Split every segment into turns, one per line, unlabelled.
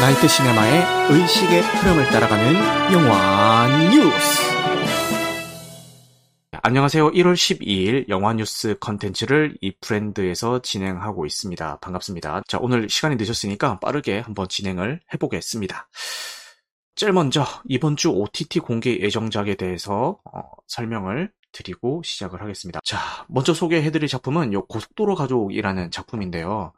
나이트 시네마의 의식의 흐름을 따라가는 영화 뉴스. 안녕하세요. 1월 12일 영화 뉴스 컨텐츠를 이프랜드에서 진행하고 있습니다. 반갑습니다. 자, 오늘 시간이 늦었으니까 빠르게 한번 진행을 해보겠습니다. 제일 먼저 이번 주 OTT 공개 예정작에 대해서 어, 설명을 드리고 시작을 하겠습니다. 자, 먼저 소개해드릴 작품은 요 고속도로 가족이라는 작품인데요.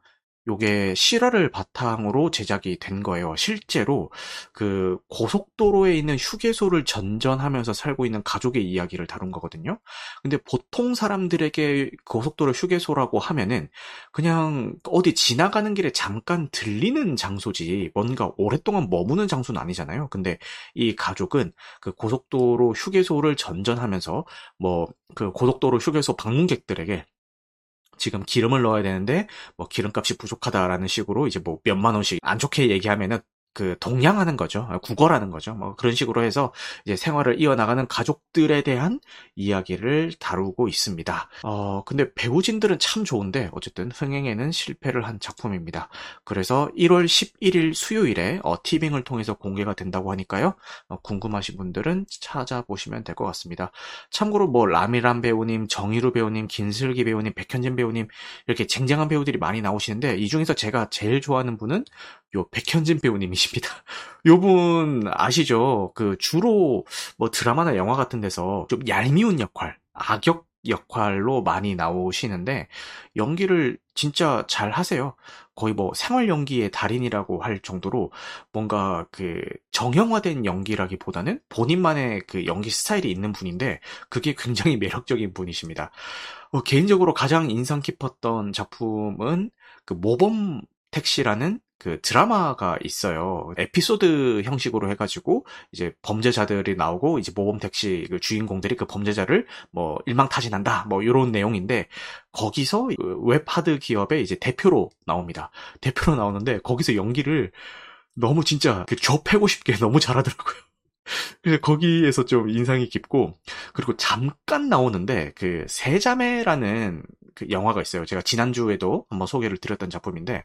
요게 실화를 바탕으로 제작이 된 거예요. 실제로 그 고속도로에 있는 휴게소를 전전하면서 살고 있는 가족의 이야기를 다룬 거거든요. 근데 보통 사람들에게 고속도로 휴게소라고 하면은 그냥 어디 지나가는 길에 잠깐 들리는 장소지 뭔가 오랫동안 머무는 장소는 아니잖아요. 근데 이 가족은 그 고속도로 휴게소를 전전하면서 뭐 그 고속도로 휴게소 방문객들에게 지금 기름을 넣어야 되는데 뭐 기름값이 부족하다라는 식으로 이제 뭐 몇만 원씩 안 좋게 얘기하면은 그 동냥하는 거죠. 국어라는 거죠. 뭐 그런 식으로 해서 이제 생활을 이어나가는 가족들에 대한 이야기를 다루고 있습니다. 어 근데 배우진들은 참 좋은데 어쨌든 흥행에는 실패를 한 작품입니다. 그래서 1월 11일 수요일에 어, 티빙을 통해서 공개가 된다고 하니까요. 어, 궁금하신 분들은 찾아보시면 될 것 같습니다. 참고로 뭐 라미란 배우님, 정희루 배우님, 김슬기 배우님, 백현진 배우님 이렇게 쟁쟁한 배우들이 많이 나오시는데 이 중에서 제가 제일 좋아하는 분은 요 백현진 배우님이십니다. 요 분 아시죠? 그 주로 뭐 드라마나 영화 같은 데서 좀 얄미운 역할, 악역 역할로 많이 나오시는데 연기를 진짜 잘 하세요. 거의 뭐 생활 연기의 달인이라고 할 정도로 뭔가 그 정형화된 연기라기보다는 본인만의 그 연기 스타일이 있는 분인데 그게 굉장히 매력적인 분이십니다. 어, 개인적으로 가장 인상 깊었던 작품은 그 모범 택시라는 그 드라마가 있어요. 에피소드 형식으로 해가지고 이제 범죄자들이 나오고 이제 모범 택시 그 주인공들이 그 범죄자를 뭐 일망타진한다 뭐 이런 내용인데 거기서 그 웹하드 기업의 이제 대표로 나옵니다. 대표로 나오는데 거기서 연기를 너무 진짜 그 좁해고 싶게 너무 잘하더라고요. 그래서 거기에서 좀 인상이 깊고 그리고 잠깐 나오는데 그 세자매라는 그 영화가 있어요. 제가 지난주에도 한번 소개를 드렸던 작품인데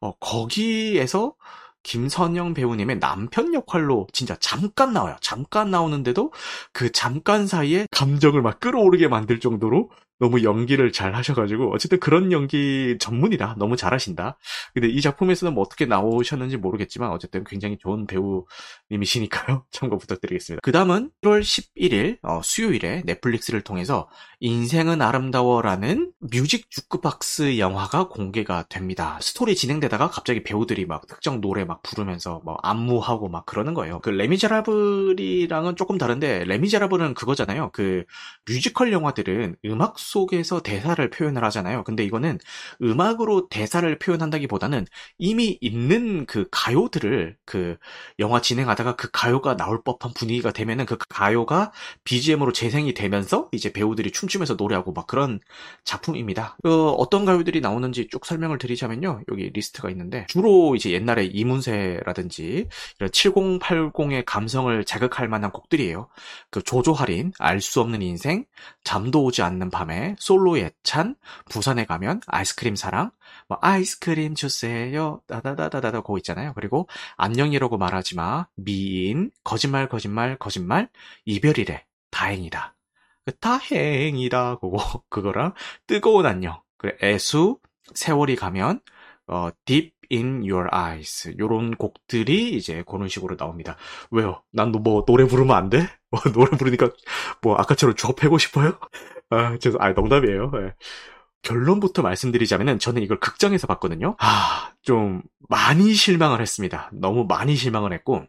어, 거기에서 김선영 배우님의 남편 역할로 진짜 잠깐 나와요. 잠깐 나오는데도 그 잠깐 사이에 감정을 막 끌어오르게 만들 정도로 너무 연기를 잘 하셔가지고 어쨌든 그런 연기 전문이다. 너무 잘하신다. 근데 이 작품에서는 뭐 어떻게 나오셨는지 모르겠지만 어쨌든 굉장히 좋은 배우님이시니까요. 참고 부탁드리겠습니다. 그 다음은 1월 11일 어, 수요일에 넷플릭스를 통해서 인생은 아름다워라는 뮤직 주크박스 영화가 공개가 됩니다. 스토리 진행되다가 갑자기 배우들이 막 특정 노래 막 부르면서 뭐 안무하고 막 그러는 거예요. 그 레미제라블이랑은 조금 다른데 레미제라블은 그거잖아요. 그 뮤지컬 영화들은 음악 속에서 대사를 표현을 하잖아요. 근데 이거는 음악으로 대사를 표현한다기보다는 이미 있는 그 가요들을 그 영화 진행하다가 그 가요가 나올 법한 분위기가 되면은 그 가요가 BGM으로 재생이 되면서 이제 배우들이 춤추면서 노래하고 막 그런 작품입니다. 어, 어떤 가요들이 나오는지 쭉 설명을 드리자면요. 여기 리스트가 있는데 주로 이제 옛날에 이문세라든지 이런 7080의 감성을 자극할 만한 곡들이에요. 그 조조할인, 알 수 없는 인생, 잠도 오지 않는 밤에 솔로 예찬, 부산에 가면 아이스크림 사랑, 뭐 아이스크림 주세요, 다다다다다다 그거 있잖아요. 그리고 안녕이라고 말하지 마, 미인, 거짓말 거짓말 거짓말, 이별이래, 다행이다. 그 다행이다 그거 그거랑 뜨거운 안녕, 그 애수, 세월이 가면 어, Deep in Your Eyes 요런 곡들이 이제 그런 식으로 나옵니다. 왜요? 난 뭐 노래 부르면 안 돼? 뭐 노래 부르니까 뭐 아까처럼 줘패고 싶어요? 아, 죄송, 아, 농담이에요. 네. 결론부터 말씀드리자면은 저는 이걸 극장에서 봤거든요. 아, 좀 많이 실망을 했습니다. 너무 많이 실망을 했고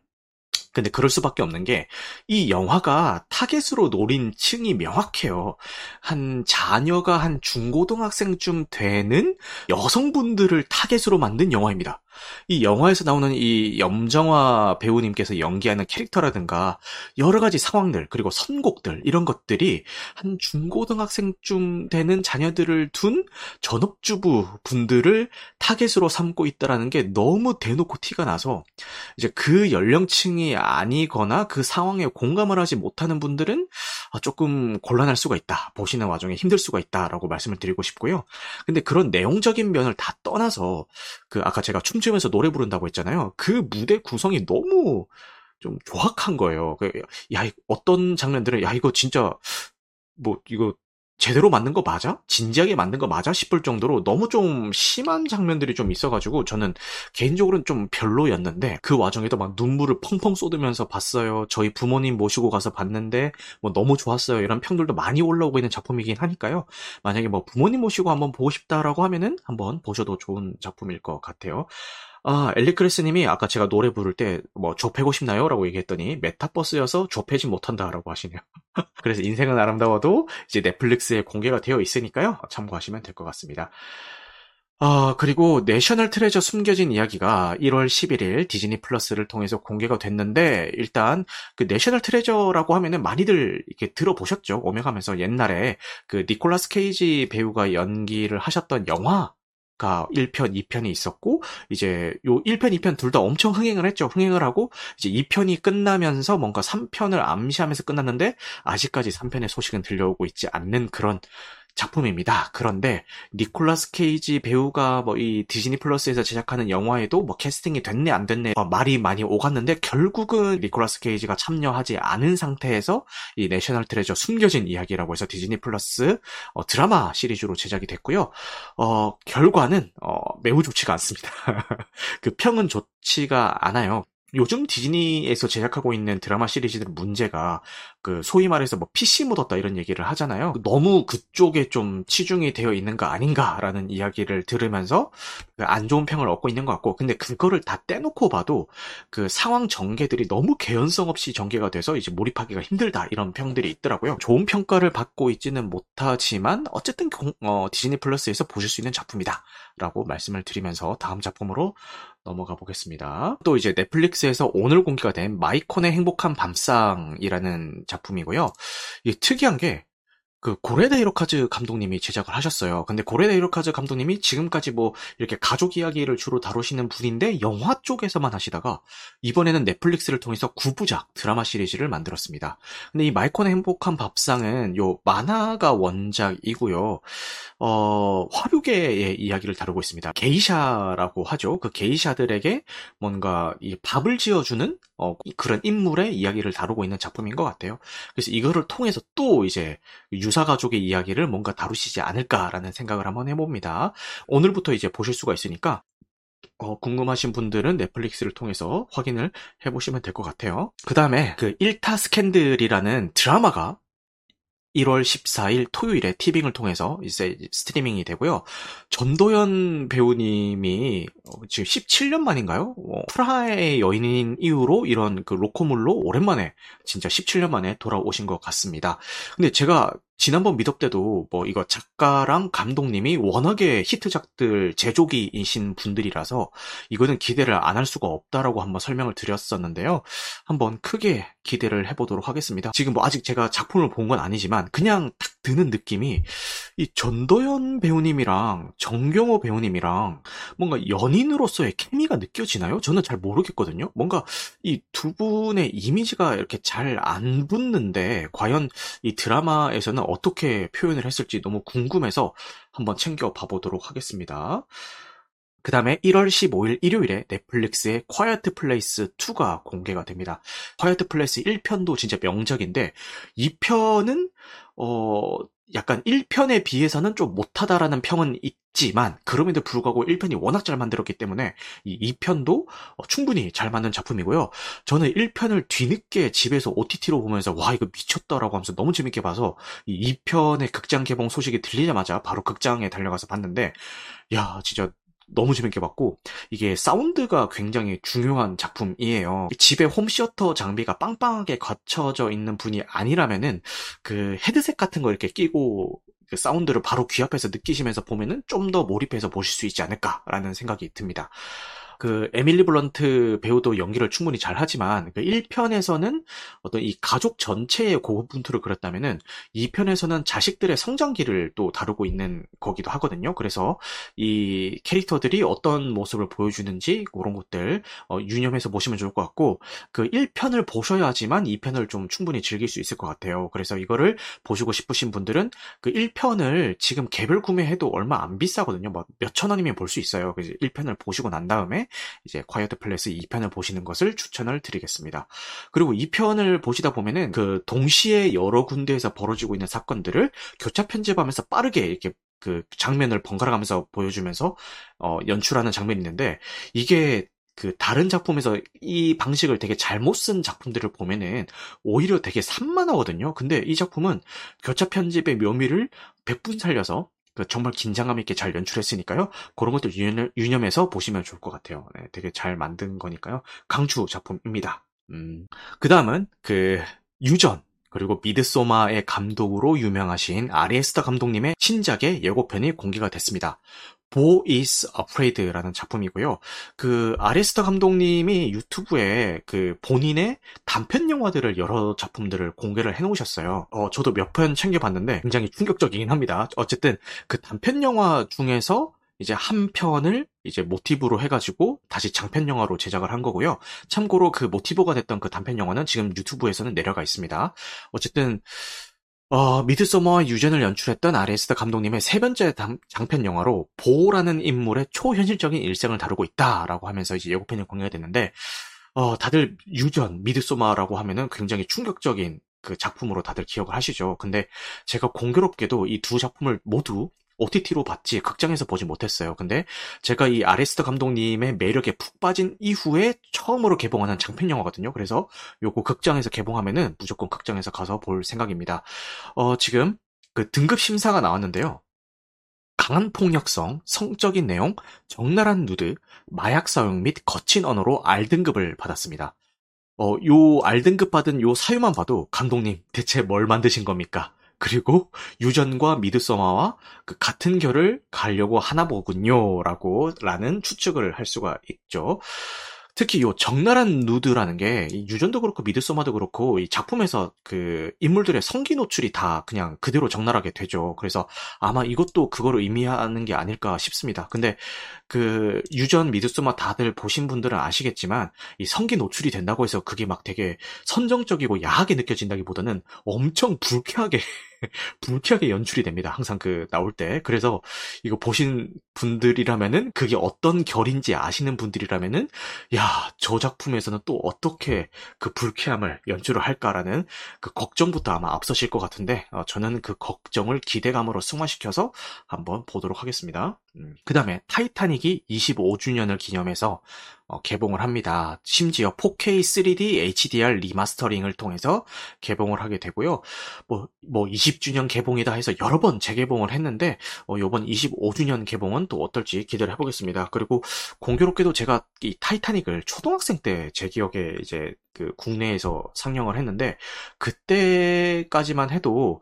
근데 그럴 수밖에 없는 게 이 영화가 타겟으로 노린 층이 명확해요. 한 자녀가 한 중고등학생쯤 되는 여성분들을 타겟으로 만든 영화입니다. 이 영화에서 나오는 이 염정화 배우님께서 연기하는 캐릭터라든가 여러 가지 상황들 그리고 선곡들 이런 것들이 한 중고등학생쯤 되는 자녀들을 둔 전업주부 분들을 타겟으로 삼고 있다라는 게 너무 대놓고 티가 나서 이제 그 연령층이 아니거나 그 상황에 공감을 하지 못하는 분들은 아, 조금 곤란할 수가 있다. 보시는 와중에 힘들 수가 있다라고 말씀을 드리고 싶고요. 근데 그런 내용적인 면을 다 떠나서 그 아까 제가 춤 추면서 노래 부른다고 했잖아요. 그 무대 구성이 너무 좀 조악한 거예요. 그, 야, 어떤 장면들은 야 이거 진짜 뭐 이거 제대로 만든 거 맞아? 진지하게 만든 거 맞아? 싶을 정도로 너무 좀 심한 장면들이 좀 있어가지고 저는 개인적으로는 좀 별로였는데 그 와중에도 막 눈물을 펑펑 쏟으면서 봤어요. 저희 부모님 모시고 가서 봤는데 뭐 너무 좋았어요. 이런 평들도 많이 올라오고 있는 작품이긴 하니까요. 만약에 뭐 부모님 모시고 한번 보고 싶다라고 하면은 한번 보셔도 좋은 작품일 것 같아요. 아, 엘리크레스님이 아까 제가 노래 부를 때 뭐 줘패고 싶나요? 라고 얘기했더니 메타버스여서 줘패지 못한다 라고 하시네요. 그래서 인생은 아름다워도 이제 넷플릭스에 공개가 되어 있으니까요. 참고하시면 될 것 같습니다. 아, 그리고 내셔널 트레저 숨겨진 이야기가 1월 11일 디즈니 플러스를 통해서 공개가 됐는데, 일단 그 내셔널 트레저라고 하면은 많이들 이렇게 들어보셨죠? 오며가면서 옛날에 그 니콜라스 케이지 배우가 연기를 하셨던 영화 가 1편, 2편이 있었고 이제 요 1편, 2편 둘 다 엄청 흥행을 했죠. 흥행을 하고 이제 2편이 끝나면서 뭔가 3편을 암시하면서 끝났는데 아직까지 3편의 소식은 들려오고 있지 않는 그런 작품입니다. 그런데 니콜라스 케이지 배우가 뭐 이 디즈니 플러스에서 제작하는 영화에도 뭐 캐스팅이 됐네 안 됐네 어, 말이 많이 오갔는데 결국은 니콜라스 케이지가 참여하지 않은 상태에서 이 내셔널 트레저 숨겨진 이야기라고 해서 디즈니 플러스 어, 드라마 시리즈로 제작이 됐고요. 어, 결과는 어, 매우 좋지가 않습니다. 그 평은 좋지가 않아요. 요즘 디즈니에서 제작하고 있는 드라마 시리즈들 문제가 그 소위 말해서 뭐 PC 묻었다 이런 얘기를 하잖아요. 너무 그쪽에 좀 치중이 되어 있는 거 아닌가라는 이야기를 들으면서 그안 좋은 평을 얻고 있는 것 같고 근데 그거를 다 떼놓고 봐도 그 상황 전개들이 너무 개연성 없이 전개가 돼서 이제 몰입하기가 힘들다 이런 평들이 있더라고요. 좋은 평가를 받고 있지는 못하지만 어쨌든 어, 디즈니 플러스에서 보실 수 있는 작품이다 라고 말씀을 드리면서 다음 작품으로 넘어가 보겠습니다. 또 이제 넷플릭스에서 오늘 공개가 된 마이콘의 행복한 밤상이라는 작품이고요. 이게 특이한 게 그 고레다 히로카즈 감독님이 제작을 하셨어요. 근데 고레다 히로카즈 감독님이 지금까지 뭐 이렇게 가족 이야기를 주로 다루시는 분인데 영화 쪽에서만 하시다가 이번에는 넷플릭스를 통해서 구부작 드라마 시리즈를 만들었습니다. 근데 이 마이콘의 행복한 밥상은 요 만화가 원작이고요. 어, 화류계의 이야기를 다루고 있습니다. 게이샤라고 하죠. 그 게이샤들에게 뭔가 이 밥을 지어주는 어, 그런 인물의 이야기를 다루고 있는 작품인 것 같아요. 그래서 이거를 통해서 또 이제 유사 가족의 이야기를 뭔가 다루시지 않을까라는 생각을 한번 해봅니다. 오늘부터 이제 보실 수가 있으니까 어, 궁금하신 분들은 넷플릭스를 통해서 확인을 해보시면 될 것 같아요. 그 다음에 그 1타 스캔들이라는 드라마가 1월 14일 토요일에 티빙을 통해서 이제 스트리밍이 되고요. 전도연 배우님이 어, 지금 17년 만인가요? 어, 프라하의 여인인 이후로 이런 그 로코물로 오랜만에 진짜 17년 만에 돌아오신 것 같습니다. 근데 제가 지난번 미덕 때도 뭐 이거 작가랑 감독님이 워낙에 히트작들 제조기이신 분들이라서 이거는 기대를 안 할 수가 없다라고 한번 설명을 드렸었는데요. 한번 크게 기대를 해보도록 하겠습니다. 지금 뭐 아직 제가 작품을 본 건 아니지만 그냥 딱 드는 느낌이 이 전도연 배우님이랑 정경호 배우님이랑 뭔가 연인으로서의 케미가 느껴지나요? 저는 잘 모르겠거든요. 뭔가 이 두 분의 이미지가 이렇게 잘 안 붙는데 과연 이 드라마에서는 어떻게 표현을 했을지 너무 궁금해서 한번 챙겨 봐 보도록 하겠습니다. 그 다음에 1월 15일 일요일에 넷플릭스의 quiet place 2가 공개가 됩니다. quiet place 1편도 진짜 명작인데 2편은 어 약간 1편에 비해서는 좀 못하다라는 평은 있지만 그럼에도 불구하고 1편이 워낙 잘 만들었기 때문에 이 2편도 어, 충분히 잘 만든 작품이고요. 저는 1편을 뒤늦게 집에서 OTT로 보면서 와 이거 미쳤다라고 하면서 너무 재밌게 봐서 이 2편의 극장 개봉 소식이 들리자마자 바로 극장에 달려가서 봤는데 야 진짜 너무 재밌게 봤고 이게 사운드가 굉장히 중요한 작품이에요. 집에 홈시어터 장비가 빵빵하게 갖춰져 있는 분이 아니라면은 그 헤드셋 같은 거 이렇게 끼고 그 사운드를 바로 귀 앞에서 느끼시면서 보면은 좀 더 몰입해서 보실 수 있지 않을까라는 생각이 듭니다. 그 에밀리 블런트 배우도 연기를 충분히 잘 하지만 그 1편에서는 어떤 이 가족 전체의 고군분투를 그렸다면은 2편에서는 자식들의 성장기를 또 다루고 있는 거기도 하거든요. 그래서 이 캐릭터들이 어떤 모습을 보여주는지 그런 것들 어, 유념해서 보시면 좋을 것 같고 그 1편을 보셔야지만 2편을 좀 충분히 즐길 수 있을 것 같아요. 그래서 이거를 보시고 싶으신 분들은 그 1편을 지금 개별 구매해도 얼마 안 비싸거든요. 뭐 몇천 원이면 볼 수 있어요. 그래서 1편을 보시고 난 다음에 이제 콰이어트 플레이스 2편을 보시는 것을 추천을 드리겠습니다. 그리고 2편을 보시다 보면은 그 동시에 여러 군데에서 벌어지고 있는 사건들을 교차 편집하면서 빠르게 이렇게 그 장면을 번갈아 가면서 보여주면서 어, 연출하는 장면이 있는데 이게 그 다른 작품에서 이 방식을 되게 잘못 쓴 작품들을 보면은 오히려 되게 산만하거든요. 근데 이 작품은 교차 편집의 묘미를 100분 살려서 그 정말 긴장감 있게 잘 연출했으니까요. 그런 것들 유념, 해서 보시면 좋을 것 같아요. 네, 되게 잘 만든 거니까요. 강추 작품입니다. 음, 그 다음은 그 유전 그리고 미드소마의 감독으로 유명하신 아리에스타 감독님의 신작의 예고편이 공개가 됐습니다. Bo is Afraid라는 작품이고요. 그 아리스타 감독님이 유튜브에 그 본인의 단편 영화들을 여러 작품들을 공개를 해놓으셨어요. 어, 저도 몇 편 챙겨봤는데 굉장히 충격적이긴 합니다. 어쨌든 그 단편 영화 중에서 이제 한 편을 이제 모티브로 해가지고 다시 장편 영화로 제작을 한 거고요. 참고로 그 모티브가 됐던 그 단편 영화는 지금 유튜브에서는 내려가 있습니다. 어쨌든 어, 미드서머와 유전을 연출했던 아레스트 감독님의 세 번째 장편 영화로 보라는 인물의 초현실적인 일생을 다루고 있다라고 하면서 이제 예고편이 공개가 됐는데 어, 다들 유전, 미드소마라고 하면은 굉장히 충격적인 그 작품으로 다들 기억을 하시죠. 근데 제가 공교롭게도 이 두 작품을 모두 OTT로 봤지 극장에서 보지 못했어요. 근데 제가 이 아레스트 감독님의 매력에 푹 빠진 이후에 처음으로 개봉하는 장편 영화거든요. 그래서 요거 극장에서 개봉하면은 무조건 극장에서 가서 볼 생각입니다. 어, 지금 그 등급 심사가 나왔는데요. 강한 폭력성, 성적인 내용, 적나라한 누드, 마약 사용 및 거친 언어로 R등급을 받았습니다. 어, 요 R등급 받은 요 사유만 봐도 감독님 대체 뭘 만드신 겁니까? 그리고 유전과 미드서마와 그 같은 결을 가려고 하나 보군요. 라고, 라는 추측을 할 수가 있죠. 특히 요 적나란 누드라는 게 유전도 그렇고 미드소마도 그렇고 이 작품에서 그 인물들의 성기 노출이 다 그냥 그대로 적나라하게 되죠. 그래서 아마 이것도 그거를 의미하는 게 아닐까 싶습니다. 근데 그 유전 미드소마 다들 보신 분들은 아시겠지만 이 성기 노출이 된다고 해서 그게 막 되게 선정적이고 야하게 느껴진다기보다는 엄청 불쾌하게 불쾌하게 연출이 됩니다. 항상 그 나올 때. 그래서 이거 보신 분들이라면은 그게 어떤 결인지 아시는 분들이라면은 야, 저 작품에서는 또 어떻게 그 불쾌함을 연출을 할까라는 그 걱정부터 아마 앞서실 것 같은데 어, 저는 그 걱정을 기대감으로 승화시켜서 한번 보도록 하겠습니다. 음, 그 다음에 타이타닉이 25주년을 기념해서 어, 개봉을 합니다. 심지어 4K 3D HDR 리마스터링을 통해서 개봉을 하게 되고요. 뭐, 뭐 20주년 개봉이다 해서 여러 번 재개봉을 했는데 어, 이번 25주년 개봉은 또 어떨지 기대를 해보겠습니다. 그리고 공교롭게도 제가 이 타이타닉을 초등학생 때 제 기억에 이제 그 국내에서 상영을 했는데 그때까지만 해도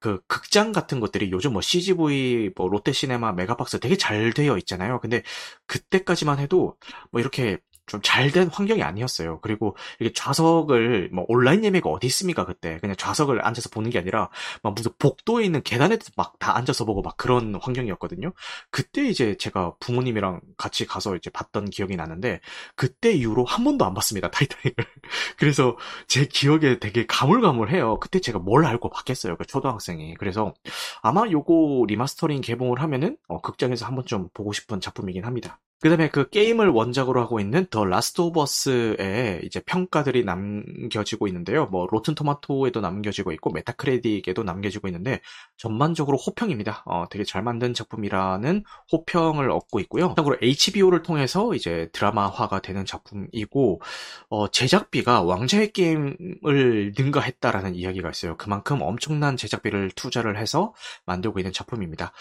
그 극장 같은 것들이 요즘 뭐 CGV, 뭐 롯데시네마, 메가박스 되게 잘 되어 있잖아요. 근데 그때까지만 해도 뭐 이렇게 좀 잘 된 환경이 아니었어요. 그리고 이게 좌석을 뭐 온라인 예매가 어디 있습니까 그때 그냥 좌석을 앉아서 보는 게 아니라 막 무슨 복도에 있는 계단에도 막 다 앉아서 보고 막 그런 환경이었거든요. 그때 이제 제가 부모님이랑 같이 가서 이제 봤던 기억이 나는데 그때 이후로 한 번도 안 봤습니다 타이타닉을. 그래서 제 기억에 되게 가물가물해요. 그때 제가 뭘 알고 봤겠어요 그 초등학생이. 그래서 아마 요거 리마스터링 개봉을 하면은 어, 극장에서 한 번쯤 보고 싶은 작품이긴 합니다. 그 다음에 그 게임을 원작으로 하고 있는 더 라스트 오브 어스의 이제 평가들이 남겨지고 있는데요. 뭐 로튼 토마토에도 남겨지고 있고 메타크리틱에도 남겨지고 있는데 전반적으로 호평입니다. 어, 되게 잘 만든 작품이라는 호평을 얻고 있고요. 참고로 HBO를 통해서 이제 드라마화가 되는 작품이고 어, 제작비가 왕자의 게임을 능가했다라는 이야기가 있어요. 그만큼 엄청난 제작비를 투자를 해서 만들고 있는 작품입니다.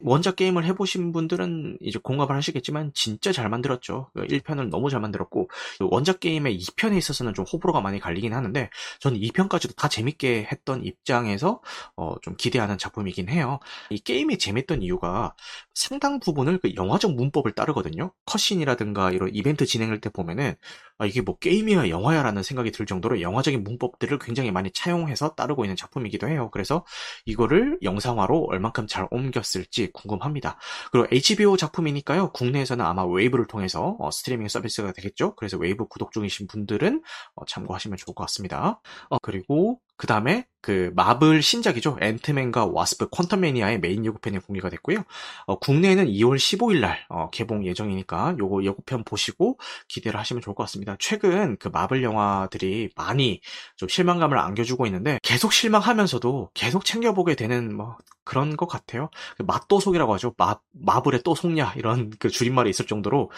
원작 게임을 해보신 분들은 이제 공감을 하시겠지만 진짜 잘 만들었죠. 1편을 그 너무 잘 만들었고 그 원작 게임의 2편에 있어서는 좀 호불호가 많이 갈리긴 하는데 저는 2편까지도 다 재밌게 했던 입장에서 어, 좀 기대하는 작품이긴 해요. 이 게임이 재밌던 이유가 상당 부분을 그 영화적 문법을 따르거든요. 컷신이라든가 이런 이벤트 진행할 때 보면은 아, 이게 뭐 게임이야 영화야라는 생각이 들 정도로 영화적인 문법들을 굉장히 많이 차용해서 따르고 있는 작품이기도 해요. 그래서 이거를 영상화로 얼만큼 잘 옮겼을지 궁금합니다. 그리고 HBO 작품이니까요. 국내에서는 아마 웨이브를 통해서 어, 스트리밍 서비스가 되겠죠. 그래서 웨이브 구독 중이신 분들은 어, 참고하시면 좋을 것 같습니다. 어, 그리고 그 다음에 그 마블 신작이죠. 앤트맨과 와스프 퀀텀 매니아의 메인 예고편이 공개가 됐고요. 어, 국내에는 2월 15일 날 어, 개봉 예정이니까 요거 예고편 보시고 기대를 하시면 좋을 것 같습니다. 최근 그 마블 영화들이 많이 좀 실망감을 안겨주고 있는데 계속 실망하면서도 계속 챙겨보게 되는 뭐 그런 것 같아요. 그 맛도속이라고 하죠. 마, 마블의 또 속냐 이런 그 줄임말이 있을 정도로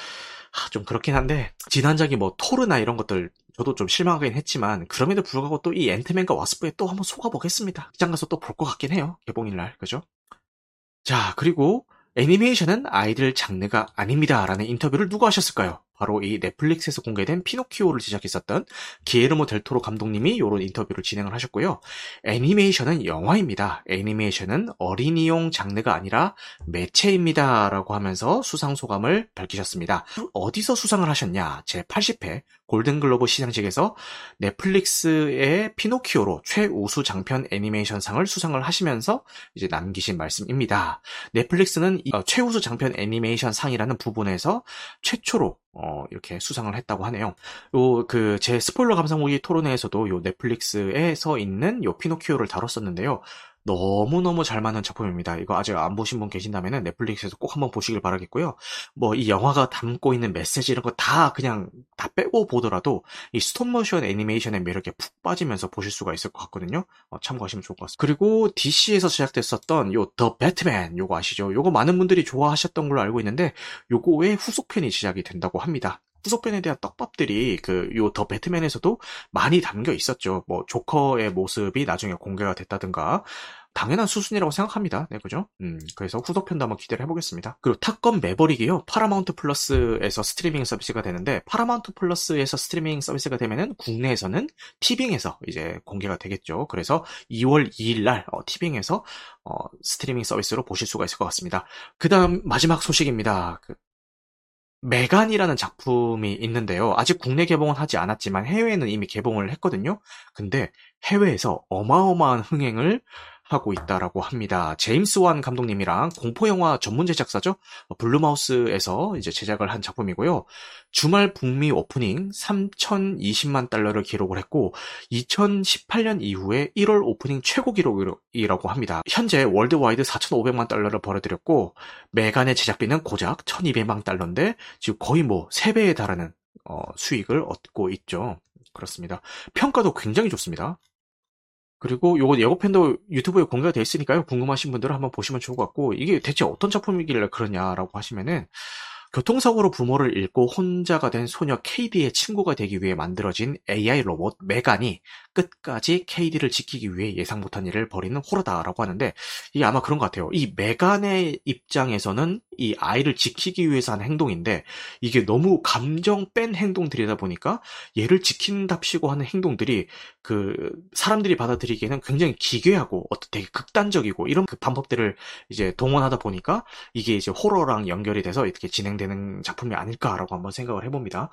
아, 좀 그렇긴 한데 지난작이 뭐 토르나 이런 것들 저도 좀 실망하긴 했지만 그럼에도 불구하고 또 이 앤트맨과 와스프에 또 한번 속아보겠습니다. 시장 가서 또 볼 것 같긴 해요. 개봉일날 그죠? 자 그리고 애니메이션은 아이들 장르가 아닙니다. 라는 인터뷰를 누가 하셨을까요? 바로 이 넷플릭스에서 공개된 피노키오를 제작했었던 기에르모 델토로 감독님이 이런 인터뷰를 진행을 하셨고요. 애니메이션은 영화입니다. 애니메이션은 어린이용 장르가 아니라 매체입니다. 라고 하면서 수상 소감을 밝히셨습니다. 어디서 수상을 하셨냐? 제 80회 골든글로브 시상식에서 넷플릭스의 피노키오로 최우수 장편 애니메이션상을 수상을 하시면서 이제 남기신 말씀입니다. 넷플릭스는 어, 최우수 장편 애니메이션 상이라는 부분에서 최초로 어, 이렇게 수상을 했다고 하네요. 요, 그, 제 스포일러 감상후기 토론회에서도 요 넷플릭스에서 있는 요 피노키오를 다뤘었는데요. 너무너무 잘 맞는 작품입니다. 이거 아직 안 보신 분 계신다면 넷플릭스에서 꼭 한번 보시길 바라겠고요. 뭐 이 영화가 담고 있는 메시지 이런 거 다 그냥 다 빼고 보더라도 이 스톱모션 애니메이션의 매력에 푹 빠지면서 보실 수가 있을 것 같거든요. 어, 참고하시면 좋을 것 같습니다. 그리고 DC에서 제작됐었던 요 더 배트맨 요거 아시죠? 요거 많은 분들이 좋아하셨던 걸로 알고 있는데 요거의 후속편이 제작이 된다고 합니다. 후속편에 대한 떡밥들이 그 요 더 배트맨에서도 많이 담겨 있었죠. 뭐 조커의 모습이 나중에 공개가 됐다든가 당연한 수순이라고 생각합니다. 네, 그죠? 음, 그래서 후속 편도 한번 기대를 해보겠습니다. 그리고 탑건 매버릭이요. 파라마운트 플러스에서 스트리밍 서비스가 되는데 파라마운트 플러스에서 스트리밍 서비스가 되면은 국내에서는 티빙에서 이제 공개가 되겠죠. 그래서 2월 2일 날 어, 티빙에서 어, 스트리밍 서비스로 보실 수가 있을 것 같습니다. 그다음 마지막 소식입니다. 그, 메간이라는 작품이 있는데요. 아직 국내 개봉은 하지 않았지만 해외에는 이미 개봉을 했거든요. 근데 해외에서 어마어마한 흥행을 하고 있다라고 합니다. 제임스 완 감독님이랑 공포 영화 전문 제작사죠. 블룸하우스에서 이제 제작을 한 작품이고요. 주말 북미 오프닝 3,020만 달러를 기록을 했고 2018년 이후에 1월 오프닝 최고 기록이라고 합니다. 현재 월드와이드 4,500만 달러를 벌어들였고 메간의 제작비는 고작 1,200만 달러인데 지금 거의 뭐 3배에 달하는 어, 수익을 얻고 있죠. 그렇습니다. 평가도 굉장히 좋습니다. 그리고 요거 예고편도 유튜브에 공개가 돼 있으니까요. 궁금하신 분들은 한번 보시면 좋을 것 같고 이게 대체 어떤 작품이길래 그러냐라고 하시면은 교통사고로 부모를 잃고 혼자가 된 소녀 KD의 친구가 되기 위해 만들어진 AI 로봇 메간이 끝까지 KD를 지키기 위해 예상 못한 일을 벌이는 호러다라고 하는데 이게 아마 그런 것 같아요. 이 메간의 입장에서는 이 아이를 지키기 위해서 하는 행동인데 이게 너무 감정 뺀 행동들이다 보니까 얘를 지킨답시고 하는 행동들이 그 사람들이 받아들이기에는 굉장히 기괴하고 어떤 되게 극단적이고 이런 그 방법들을 이제 동원하다 보니까 이게 이제 호러랑 연결이 돼서 이렇게 진행되는 작품이 아닐까라고 한번 생각을 해봅니다.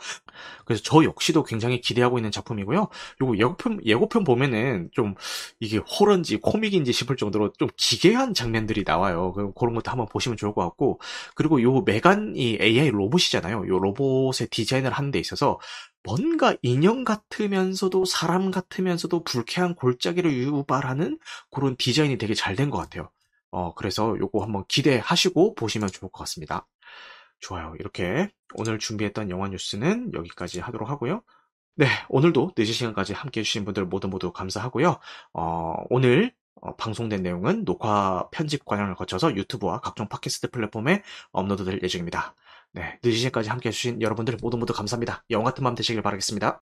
그래서 저 역시도 굉장히 기대하고 있는 작품이고요. 요거 예고편 예고편 보면은 좀 이게 호러인지 코믹인지 싶을 정도로 좀 기괴한 장면들이 나와요. 그런 것도 한번 보시면 좋을 것 같고 그리고 요 메간이 AI 로봇이잖아요. 요 로봇의 디자인을 하는 데 있어서 뭔가 인형 같으면서도 사람 같으면서도 불쾌한 골짜기를 유발하는 그런 디자인이 되게 잘 된 것 같아요. 어, 그래서 요거 한번 기대하시고 보시면 좋을 것 같습니다. 좋아요. 이렇게 오늘 준비했던 영화 뉴스는 여기까지 하도록 하고요. 네, 오늘도 늦은 시간까지 함께 해주신 분들 모두 모두 감사하고요. 어, 오늘 어, 방송된 내용은 녹화 편집 과정을 거쳐서 유튜브와 각종 팟캐스트 플랫폼에 업로드될 예정입니다. 네, 늦은 시간까지 함께 해주신 여러분들 모두 모두 감사합니다. 영화 같은 밤 되시길 바라겠습니다.